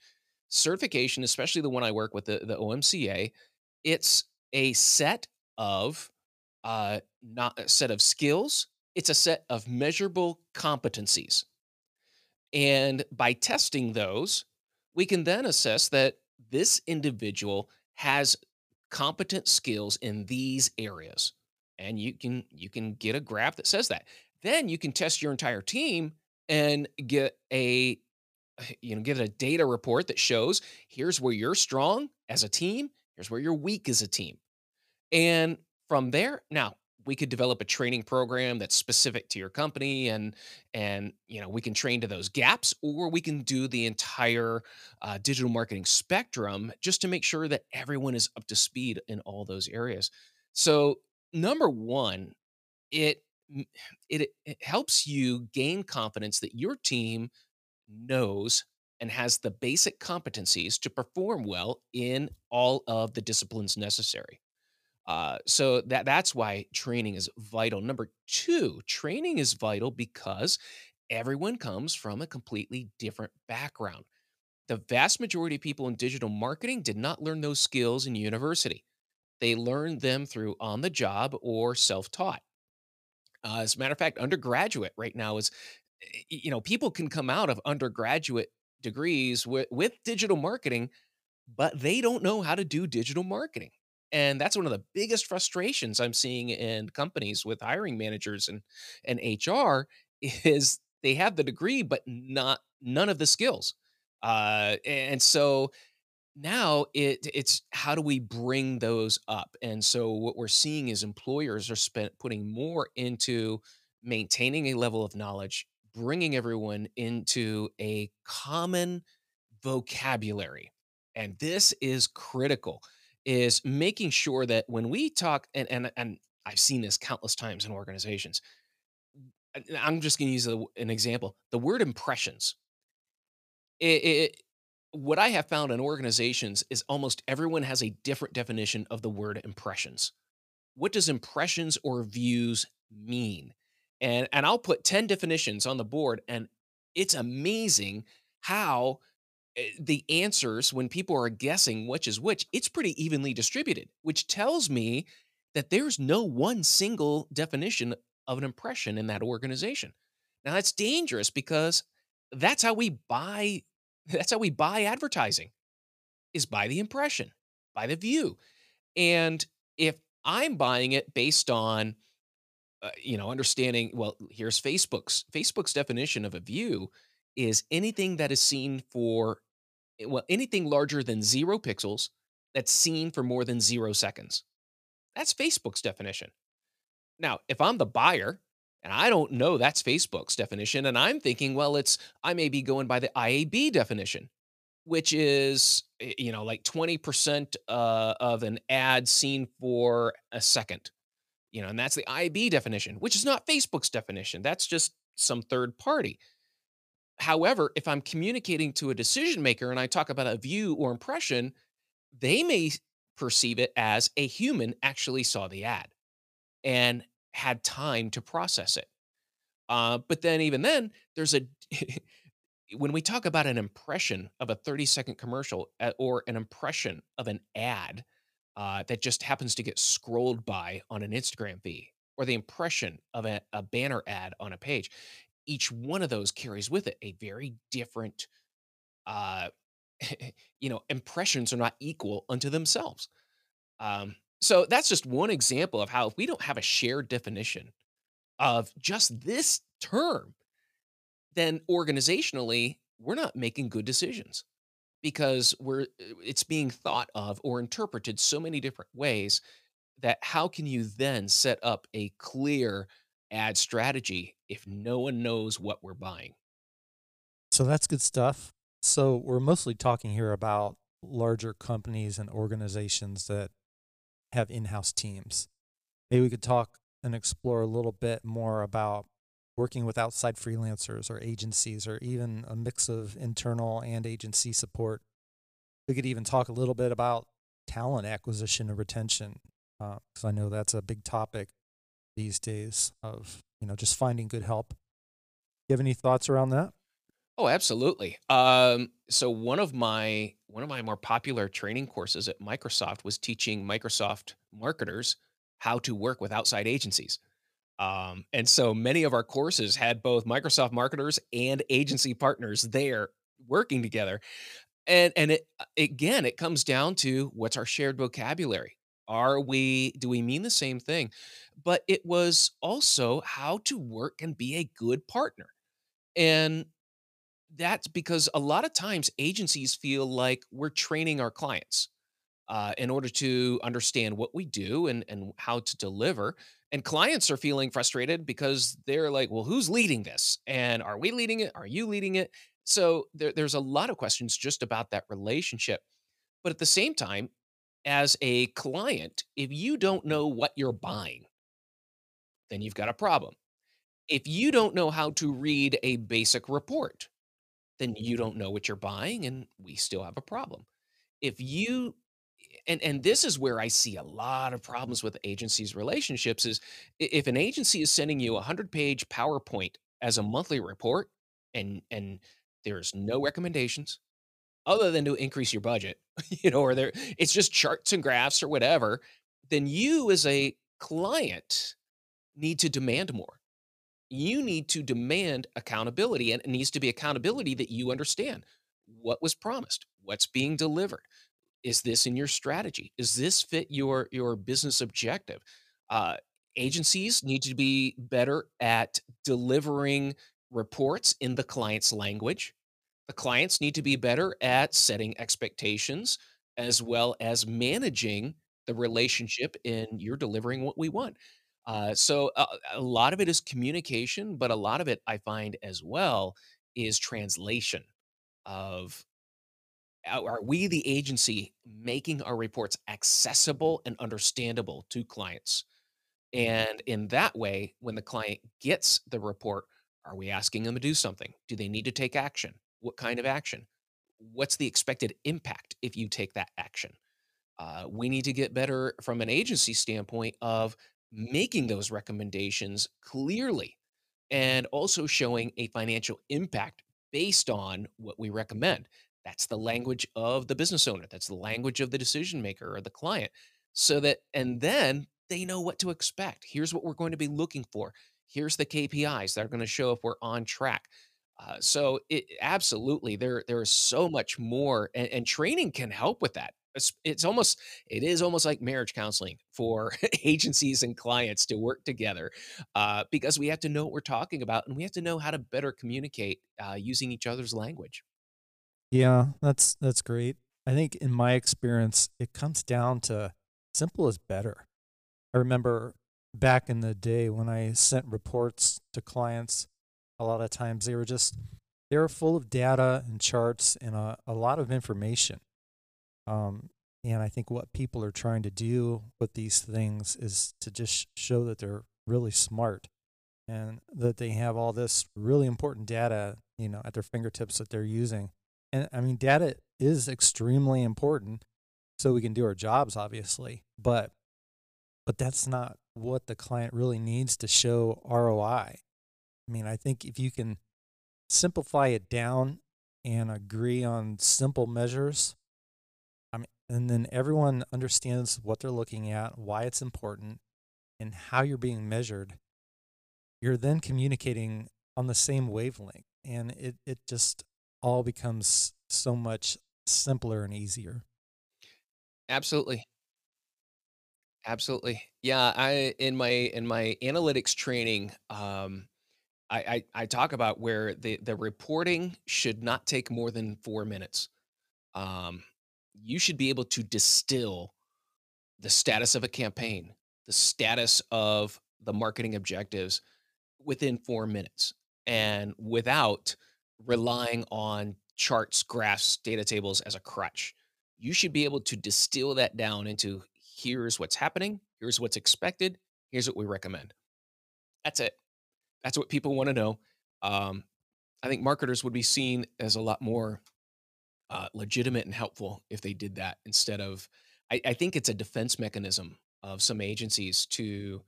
Certification, especially the one I work with the, the OMCA, it's a set of uh not a set of skills, it's a set of measurable competencies and by testing those, we can then assess that this individual has competent skills in these areas. And you can you can get a graph that says that. Then you can test your entire team and get a you know get a data report that shows here's where you're strong as a team, here's where you're weak as a team. And from there, now we could develop a training program that's specific to your company and and you know we can train to those gaps or we can do the entire uh, digital marketing spectrum just to make sure that everyone is up to speed in all those areas. So number one it it, it helps you gain confidence that your team knows and has the basic competencies to perform well in all of the disciplines necessary uh, so that that's why training is vital. Number two, training is vital because everyone comes from a completely different background. The vast majority of people in digital marketing did not learn those skills in university. They learned them through on the job or self taught. Uh, as a matter of fact, undergraduate right now is, you know, people can come out of undergraduate degrees with, with digital marketing but they don't know how to do digital marketing. And that's one of the biggest frustrations I'm seeing in companies with hiring managers and and HR is they have the degree but not none of the skills. Uh, and so now it it's how do we bring those up? And so what we're seeing is employers are spent putting more into maintaining a level of knowledge, bringing everyone into a common vocabulary. And this is critical is making sure that when we talk and and and I've seen this countless times in organizations. I'm just going to use a, an example. The word impressions. It, it, what I have found in organizations is almost everyone has a different definition of the word impressions. What does impressions or views mean? And and I'll put 10 definitions on the board and it's amazing how the answers when people are guessing which is which, it's pretty evenly distributed, which tells me that there's no one single definition of an impression in that organization. Now that's dangerous because that's how we buy that's how we buy advertising is by the impression, by the view. And if I'm buying it based on uh, you know, understanding, well, here's Facebook's Facebook's definition of a view is anything that is seen for eh, well, anything larger than 0 pixels that's seen for more than 0 seconds. That's Facebook's definition. Now, if I'm the buyer and I don't know that's Facebook's definition and I'm thinking, well, it's I may be going by the IAB definition, which is eh, you know, like 20% uh, of an ad seen for a second you know, and that's the IAB definition, which is not Facebook's definition. That's just some third party. However, if I'm communicating to a decision maker and I talk about a view or impression, they may perceive it as a human actually saw the ad and had time to process it. Uh, but then, even then, there's a when we talk about an impression of a 30 second commercial uh, or an impression of an ad uh, that just happens to get scrolled by on an Instagram feed or the impression of a, a banner ad on a page, each one of those carries with it a very different uh, you know, impressions are not equal unto themselves. Um, so that's just one example of how if we don't have a shared definition of just this term, then organizationally, we're not making good decisions because we're uh, it's being thought of or interpreted so many different ways that how can you then set up a clear ad strategy if no one knows what we're buying? So that's good stuff. So we're mostly talking here about larger companies and organizations that have in-house teams. Maybe we could talk and explore a little bit more about working with outside freelancers or agencies or even a mix of internal and agency support. We could even talk a little bit about talent acquisition and retention because uh, I know that's a big topic these days of you know just finding good help. You have any thoughts around that? Oh, absolutely. Um, so one of my one of my more popular training courses at Microsoft was teaching Microsoft marketers how to work with outside agencies. Um, and so many of our courses had both Microsoft marketers and agency partners there working together. And and it again, it comes down to what's our shared vocabulary? Are we do we mean the same thing? But it was also how to work and be a good partner. And that's because a lot of times agencies feel like we're training our clients uh, in order to understand what we do and, and how to deliver. And clients are feeling frustrated because they're like, well, who's leading this? And are we leading it? Are you leading it? So there, there's a lot of questions just about that relationship. But at the same time, as a client, if you don't mm. know what you're buying, then you've got a problem. If you don't know how to read a basic report, then you don't know what you're buying and we still have a problem. If you and and this is where I see a lot of problems with agencies relationships is if an agency is sending you a 100-page PowerPoint as a monthly report and and there's no recommendations other than to increase your budget, you know, or there it's just charts and graphs or whatever, then you as a client need to demand more. You need to demand accountability and it needs to be accountability that you understand what was promised what's being delivered is this in your strategy? Is this fit your your business objective? Uh, agencies need to be better at delivering reports in the client's language clients need to be better at setting expectations as well as managing the relationship in you're delivering what we want uh, so a, a lot of it is communication, but a lot of it I find as well is translation of are we the agency making our reports accessible and understandable to clients? And in that way, when the client gets the report, are we asking them to do something? Do they need to take action? What kind of action? What's the expected impact if you take that action? Uh, we need to get better from an agency standpoint of making those recommendations clearly and also showing a financial impact based on what we recommend. That's the language of the business owner. That's the language of the decision maker or the client. So that, and then they know what to expect. Here's what we're going to be looking for. Here's the KPIs that are going to show if we're on track. Uh, so it absolutely there there is so much more, and, and training can help with that. It's, it's almost it is almost like marriage counseling for agencies and clients to work together uh, because we have to know what we're talking about and we have to know how to better communicate uh, using each other's language. Yeah, that's that's great. I think in my experience, it comes down to simple is better. I remember back in the day when I sent reports to clients, a lot of times they were just they were full of data and charts and a, a lot of information um, and I think what people are trying to do with these things is to just show that they're really smart and that they have all this really important data, you know, at their fingertips that they're using. And I mean, data is extremely important so we can do our jobs, obviously, but but that's not what the client really needs to show ROI. I mean, I think if you can simplify it down and agree on simple measures, I mean, and then everyone understands what they're looking at, why it's important, and how you're being measured. You're then communicating on the same wavelength, and it, it just all becomes so much simpler and easier. Absolutely. Absolutely. Yeah, I in my in my analytics training, um, I I I talk about where the the reporting should not take more than 4 minutes. Um, you should be able to distill the status of a campaign, the status of the marketing objectives within 4 minutes, and without relying on charts, graphs, data tables as a crutch. You should be able to distill that down into here's what's happening, here's what's expected, here's what we recommend. That's it. That's what people want to know. Um, I think marketers would be seen as a lot more uh, legitimate and helpful if they did that instead of. I, I think it's a defense mechanism of some agencies to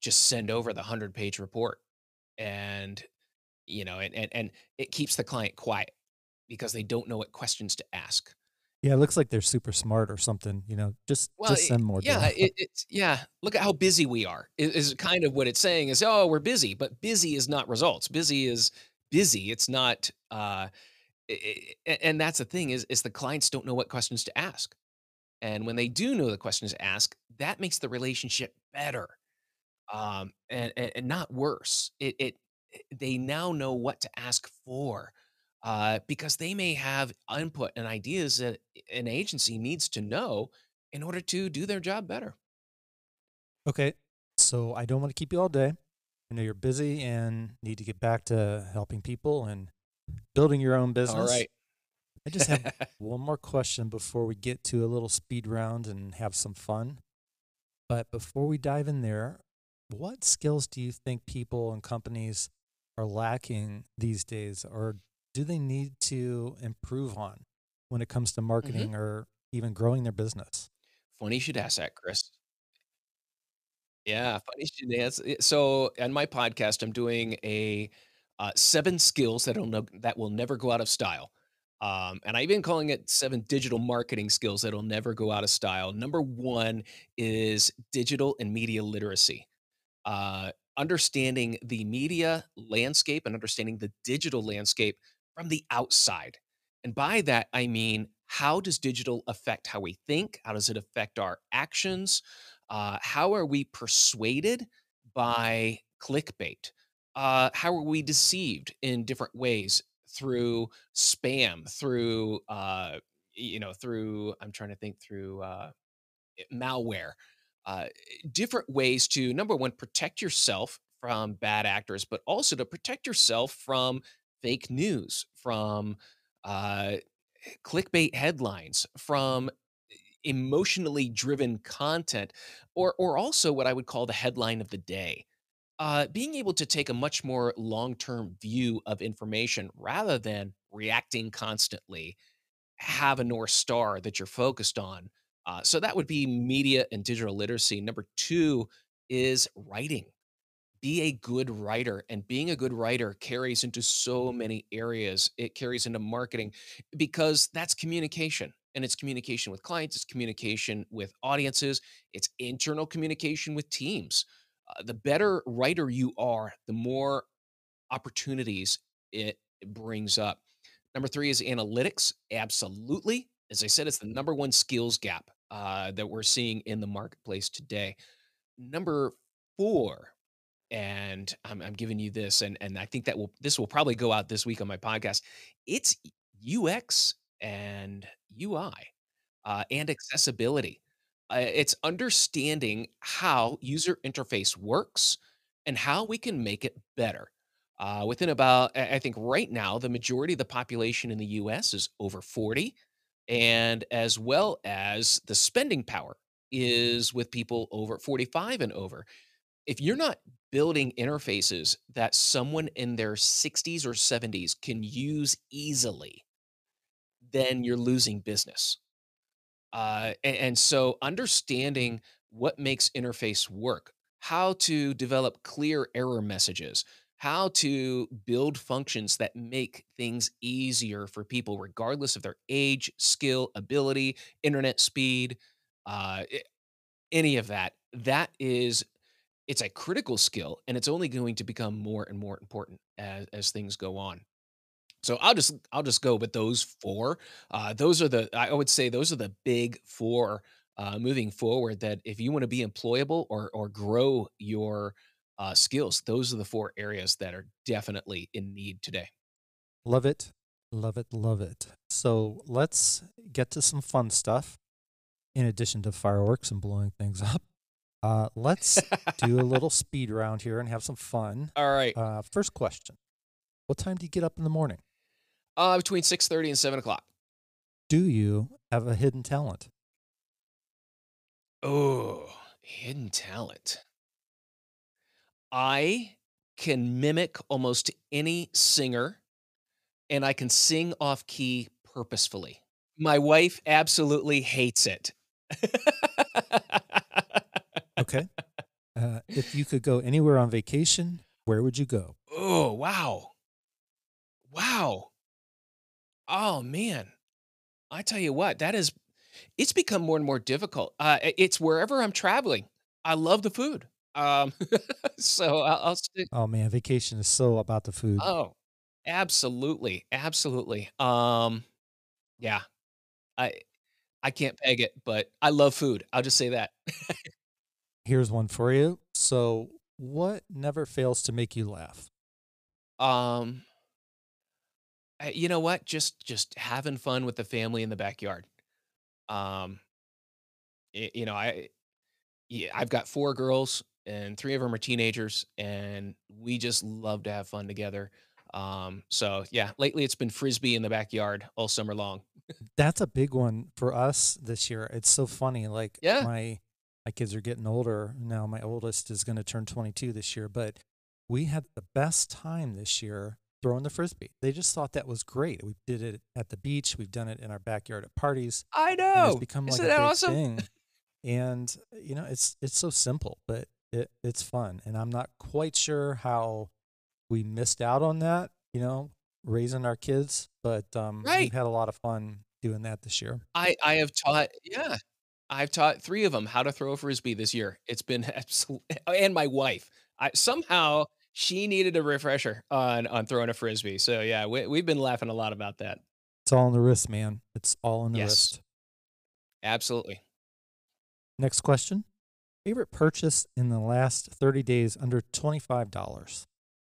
just send over the hundred page report, and you know, and and and it keeps the client quiet because they don't know what questions to ask. Yeah, it looks like they're super smart or something, you know, just Well, just it, send more yeah, data. it, it's yeah. Look at how busy we are. i- Is kind of what it's saying is, oh, we're busy, but busy is not results. Busy is busy. It's not. Uh, i- i- a- and that's the thing is, is the clients don't know what questions to ask, and when they do know the questions to ask, that makes the relationship better, um, and, and and not worse. It it it- they now know what to ask for. Uh, because they may have input and ideas that an agency needs to know in order to do their job better. Okay, so I don't want to keep you all day. I know you're busy and need to get back to helping people and building your own business. right. I just have one more question before we get to a little speed round and have some fun. But before we dive in there, what skills do you think people and companies are lacking these days, or do they need to improve on when it comes to hmm marketing or even growing their business? Funny you should ask that, Chris. Yeah, funny you should ask. eh, So, on my podcast, I'm doing a uh, seven skills that'll that will never go out of style. Um, and I've been calling it seven digital marketing skills that'll never go out of style. Number one is digital and media literacy. uh, understanding the media landscape and understanding the digital landscape from the outside. And by that, I mean, how does digital affect how we think? How does it affect our actions? Uh, how are we persuaded by clickbait? Uh, how are we deceived in different ways through spam, through, uh, you know, through, I'm trying to think through, uh, malware, uh, different ways to number one protect yourself from bad actors, but also to protect yourself from fake news, from uh, clickbait headlines, from emotionally driven content, or or also what I would call the headline of the day. Uh, being able to take a much more long term view of information rather than reacting constantly have a North Star that you're focused on. Uh, so that would be media and digital literacy. Number two is writing. Be a good writer. And being a good writer carries into so many areas. It carries into marketing because that's communication. And it's communication with clients, it's communication with audiences, it's internal communication with teams. Uh, the better writer you are, the more opportunities it brings up. Number three is analytics. Absolutely. As I said, it's the number one skills gap uh, that we're seeing in the marketplace today. Number four, and I'm, I'm giving you this, and and I think that will this will probably go out this week on my podcast. It's UX and UI uh, and accessibility. Uh, it's understanding how user interface works and how we can make it better. Uh, within about, I think right now, the majority of the population in the US is over 40, and as well as the spending power is with people over 45 and over. If you're not building interfaces that someone in their 60s or 70s can use easily, then you're losing business uh, a- and, so understanding what makes interface work, how to develop clear error messages, how to build functions that make things easier for people, regardless of their age, skill, ability, internet speed, uh, any of that. That is, it's a critical skill, and it's only going to become more and more important as as things go on. So I'll just I'll just go with those 4. Uh, those are the I would say those are the big 4, uh, moving forward that if you wanna be employable or or grow your, uh, skills, those are the 4 areas that are definitely in need today. Love it. Love it. Love it. So let's get to some fun stuff in addition to fireworks and blowing things up. Uh, let's do a little speed round here and have some fun. All right. Uh, first question What time do you get up in the morning? Uh, between 6:30 and 7 o'clock. Do you have a hidden talent? Oh, hidden talent. I can mimic almost any singer, and I can sing off key purposefully. My wife absolutely hates it. Okay. Uh, if you could go anywhere on vacation, where would you go? Oh, wow. Wow. Oh, man. I tell you what, that is it's become more and more difficult. Uh, it's wherever I'm traveling. I love the food. Um, so I'll I'll stick Oh man, vacation is so about the food. Oh, absolutely, absolutely. Um, yeah, I I can't peg it, but I love food. I'll just say that. Here's one for you. So, what never fails to make you laugh? Um, you know what? Just just having fun with the family in the backyard. Um, you know, I yeah, I've got 4 girls, and 3 of them are teenagers, and we just love to have fun together. Um, so yeah, lately it's been Frisbee in the backyard all summer long. That's a big one for us this year. It's so funny. Like Yeah. my my kids are getting older now. My oldest is going to turn 22 this year, but we had the best time this year throwing the frisbee. They just thought that was great. We did it at the beach. We've done it in our backyard at parties, I and it's know. become like Isn't a that big awesome? thing. And you know, it's it's so simple, but it, it's fun. And I'm not quite sure how we missed out on that. You know, raising our kids, but um, we've had a lot of fun doing that this year. I I have taught yeah. I've taught 3 of them how to throw a Frisbee this year. It's been absolu and my wife. I somehow she needed a refresher on on throwing a Frisbee. So yeah, we we've been laughing a lot about that. It's all in the wrist, man. It's all in the Yes. wrist. Absolutely. Next question. Favorite purchase in the last 30 days under $25?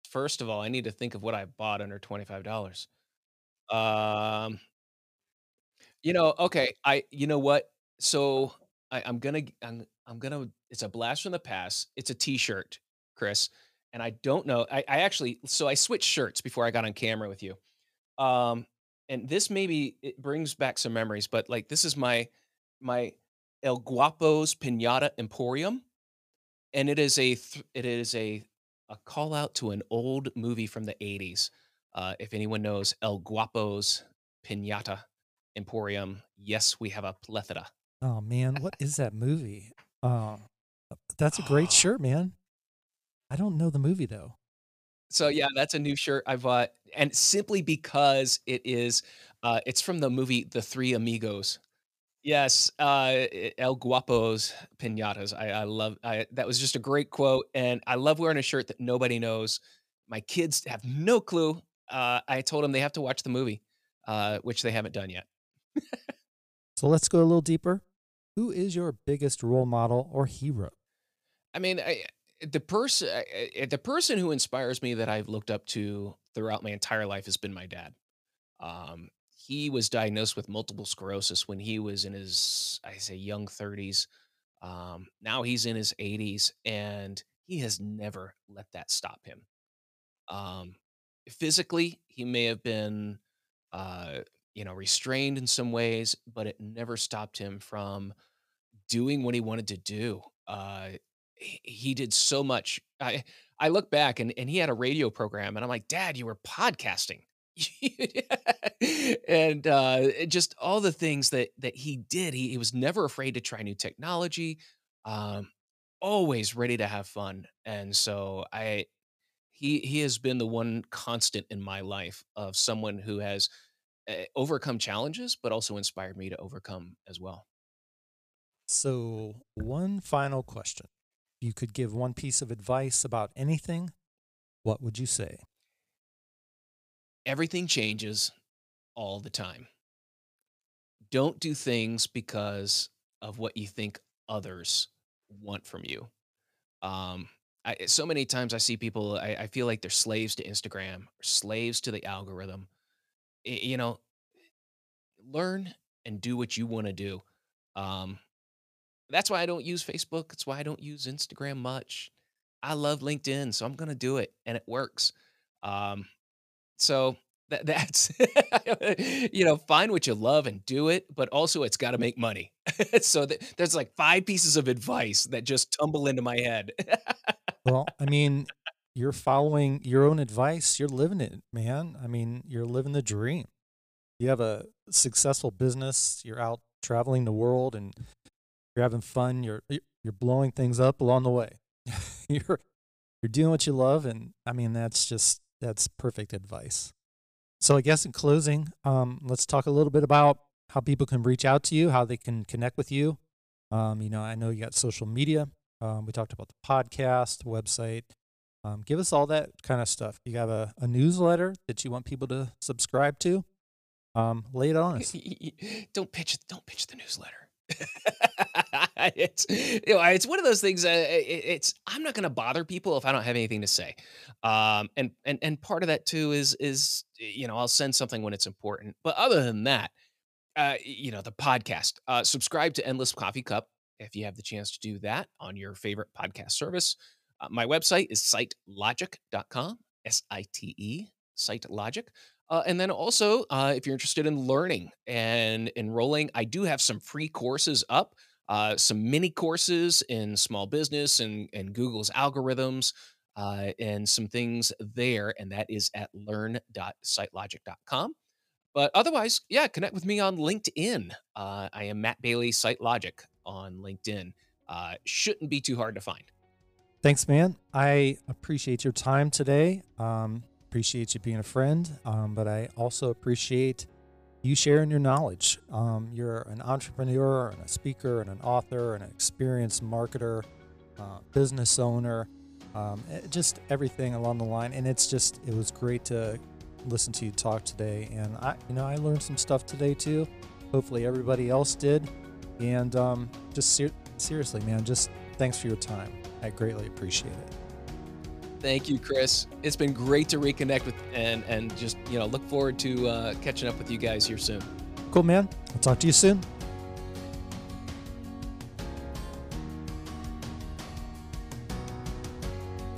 First of all, I need to think of what I bought under $25. Um You know, okay, I you know what? So I I'm gonna I'm I'm gonna it's a blast from the past. It's a t-shirt, Chris, and I don't know I I actually so I switched shirts before I got on camera with you. Um, and this maybe it brings back some memories, but, like, this is my my El Guapo's Piñata Emporium, and it is a th it is a a call out to an old movie from the '80s. Uh, if anyone knows El Guapo's Piñata Emporium, yes, we have a plethora. Oh man, what is that movie? Uh, that's a great shirt, man. I don't know the movie though. So, yeah, that's a new shirt I bought, and simply because it is, uh, it's from the movie The Three Amigos. Yes, uh, El Guapo's Piñatas. I I love I that was just a great quote, and I love wearing a shirt that nobody knows. My kids have no clue. Uh, I them they have to watch the movie, uh, which they haven't done yet. So let's go a little deeper. Who is your biggest role model or hero? I mean, I the person the person who inspires me that I've looked up to throughout my entire life has been my dad. Um, he was diagnosed with multiple sclerosis when he was in his, I say, young 30s. Um, now he's in his 80s, and he has never let that stop him. Um, physically, he may have been, uh, you know, restrained in some ways, but it never stopped him from doing what he wanted to do. Uh, he he did so much. I I look back and and he had a radio program, and I'm like, "Dad, you were podcasting." And, uh, just all the things that that he did, he he was never afraid to try new technology, um, always ready to have fun, and so I he he has been the one constant in my life of someone who has, eh, overcome challenges, but also inspired me to overcome as well. So, one final question. If you could give one piece of advice about anything, what would you say? everything changes all the time. Don't do things because of what you think others want from you. Um, I, so many times I see people, I, I feel like they're slaves to Instagram or slaves to the algorithm. Y- you know, learn and do what you want to do. Um, that's why I don't use Facebook. That's why I don't use Instagram much. I love LinkedIn, so I'm going to do it, and it works. Um, so that, that's you know, find what you love and do it, but also it's got to make money. so th- there's like five pieces of advice that just tumble into my head. Well, I mean, you're following your own advice. You're living it, man. I mean, you're living the dream. You have a successful business. You're out traveling the world and you're having fun. You're you're blowing things up along the way. you're you're doing what you love, and I mean that's just that's perfect advice. So I guess in closing, um, let's talk a little bit about how people can reach out to you, how they can connect with you. Um, you know, I know you got social media. Um, we talked about the podcast, website. Um, give us all that kind of stuff. You have a, a newsletter that you want people to subscribe to. Um, lay it on us. don't pitch don't pitch the newsletter. it's you know it's one of those things. Uh, it, it's I'm not going to bother people if I don't have anything to say, um, and and and part of that too is is you know I'll send something when it's important. But other than that, uh, you know the podcast. Uh, subscribe to Endless Coffee Cup if you have the chance to do that on your favorite podcast service. Uh, my website is sitelogic.com. S I T E Site Logic. Uh, and then also, uh, if you're interested in learning and enrolling, I do have some free courses up, uh, some mini courses in small business and, and Google's algorithms, uh, and some things there. And that is at learn.sitelogic.com. But otherwise, yeah, connect with me on LinkedIn. Uh, I am Matt Bailey, Site Logic on LinkedIn. Uh, shouldn't be too hard to find. Thanks, man. I appreciate your time today. Um, appreciate you being a friend, um, but I also appreciate you sharing your knowledge. Um, you're an entrepreneur and a speaker and an author and an experienced marketer, uh, business owner, um, eh, just everything along the line. And it's just, it was great to listen to you talk today. And I, you know, I learned some stuff today too. Hopefully everybody else did. And um, just ser- seriously, man, just thanks for your time. I greatly appreciate it. Thank you, Chris. It's been great to reconnect with and and just you know look forward to uh, catching up with you guys here soon. Cool, man. I'll talk to you soon.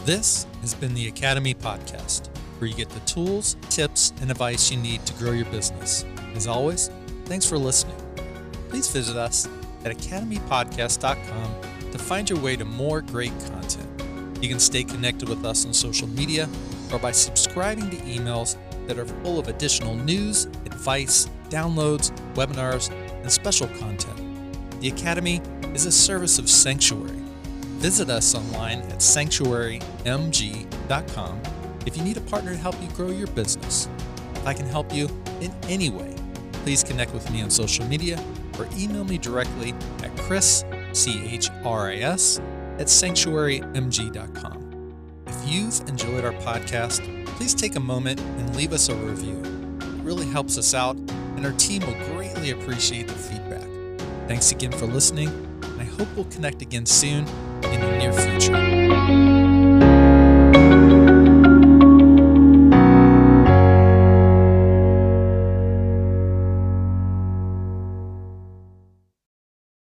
This has been the Academy Podcast, where you get the tools, tips, and advice you need to grow your business. As always, thanks for listening. Please visit us at academypodcast.com to find your way to more great content. You can stay connected with us on social media or by subscribing to emails that are full of additional news, advice, downloads, webinars, and special content. The Academy is a service of Sanctuary. Visit us online at sanctuarymg.com if you need a partner to help you grow your business. If I can help you in any way, please connect with me on social media or email me directly at chris, C-H-R-I-S, at sanctuarymg.com. If you've enjoyed our podcast, please take a moment and leave us a review. It really helps us out, and our team will greatly appreciate the feedback. Thanks again for listening, and I hope we'll connect again soon in the near future.